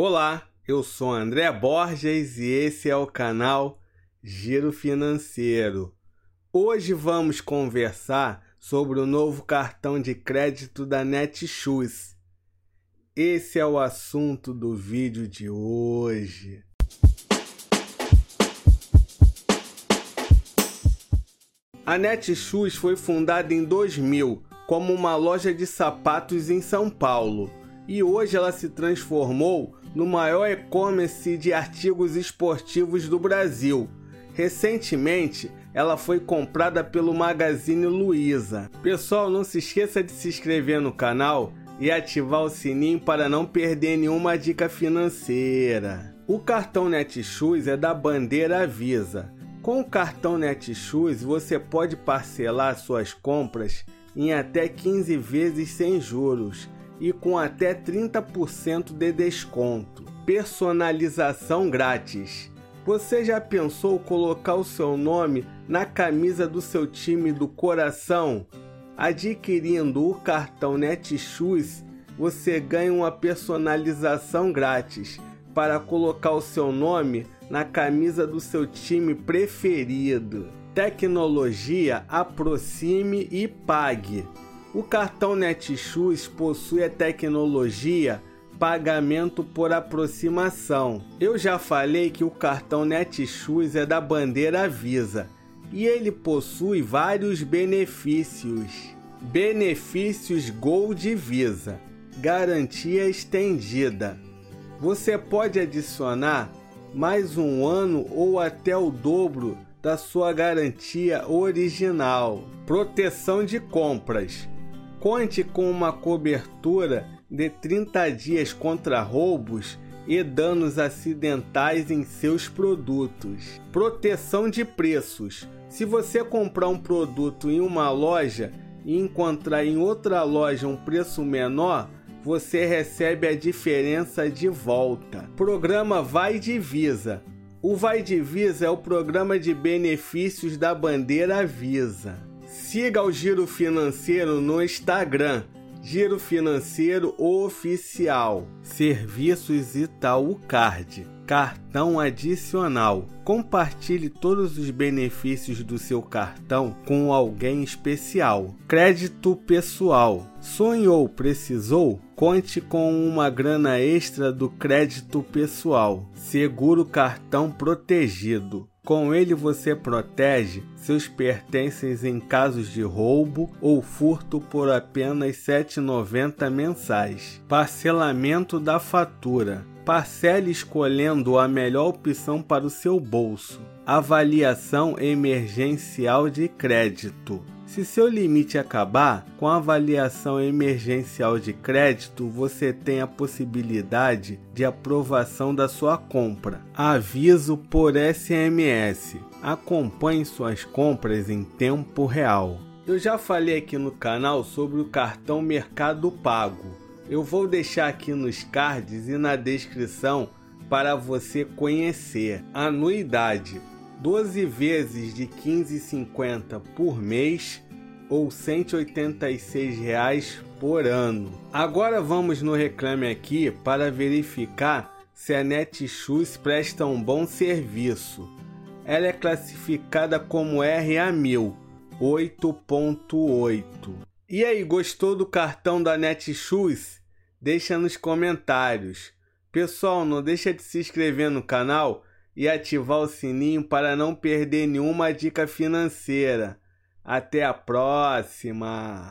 Olá, eu sou André Borges e esse é o canal Giro Financeiro. Hoje vamos conversar sobre o novo cartão de crédito da Netshoes. Esse é o assunto do vídeo de hoje. A Netshoes foi fundada em 2000 como uma loja de sapatos em São Paulo e hoje ela se transformou no maior e-commerce de artigos esportivos do Brasil. Recentemente, ela foi comprada pelo Magazine Luiza. Pessoal, não se esqueça de se inscrever no canal e ativar o sininho para não perder nenhuma dica financeira. O cartão Netshoes é da bandeira Visa. Com o cartão Netshoes, você pode parcelar suas compras em até 15 vezes sem juros e com até 30% de desconto. Personalização grátis. Você já pensou colocar o seu nome na camisa do seu time do coração? Adquirindo o cartão Netshoes, você ganha uma personalização grátis para colocar o seu nome na camisa do seu time preferido. Tecnologia aproxime e pague. O cartão Netshoes possui a tecnologia pagamento por aproximação. Eu já falei que o cartão Netshoes é da bandeira Visa e ele possui vários benefícios. Benefícios Gold Visa. Garantia estendida. Você pode adicionar mais um ano ou até o dobro da sua garantia original. Proteção de compras Conte com uma cobertura de 30 dias contra roubos e danos acidentais em seus produtos. Proteção de preços. Se você comprar um produto em uma loja e encontrar em outra loja um preço menor, você recebe a diferença de volta. Programa Vai Divisa. O Vai Divisa é o programa de benefícios da bandeira Visa. Siga o Giro Financeiro no Instagram, Giro Financeiro Oficial. Serviços Itaú Card. Cartão adicional. Compartilhe todos os benefícios do seu cartão com alguém especial. Crédito pessoal. Sonhou, precisou? Conte com uma grana extra do crédito pessoal. Seguro cartão protegido. Com ele você protege seus pertences em casos de roubo ou furto por apenas R$ 7,90 mensais. Parcelamento da fatura. Parcele escolhendo a melhor opção para o seu bolso. Avaliação emergencial de crédito. Se seu limite acabar, com a avaliação emergencial de crédito, você tem a possibilidade de aprovação da sua compra. Aviso por SMS. Acompanhe suas compras em tempo real. Eu já falei aqui no canal sobre o cartão Mercado Pago. Eu vou deixar aqui nos cards e na descrição para você conhecer. Anuidade 12 vezes de 15,50 por mês ou 186 reais por ano. Agora vamos no Reclame Aqui para verificar se a Netshoes presta um bom serviço. Ela é classificada como RA1000 8.8. E aí, gostou do cartão da Netshoes? Deixa nos comentários. Pessoal, não deixa de se inscrever no canal e ativar o sininho para não perder nenhuma dica financeira. Até a próxima!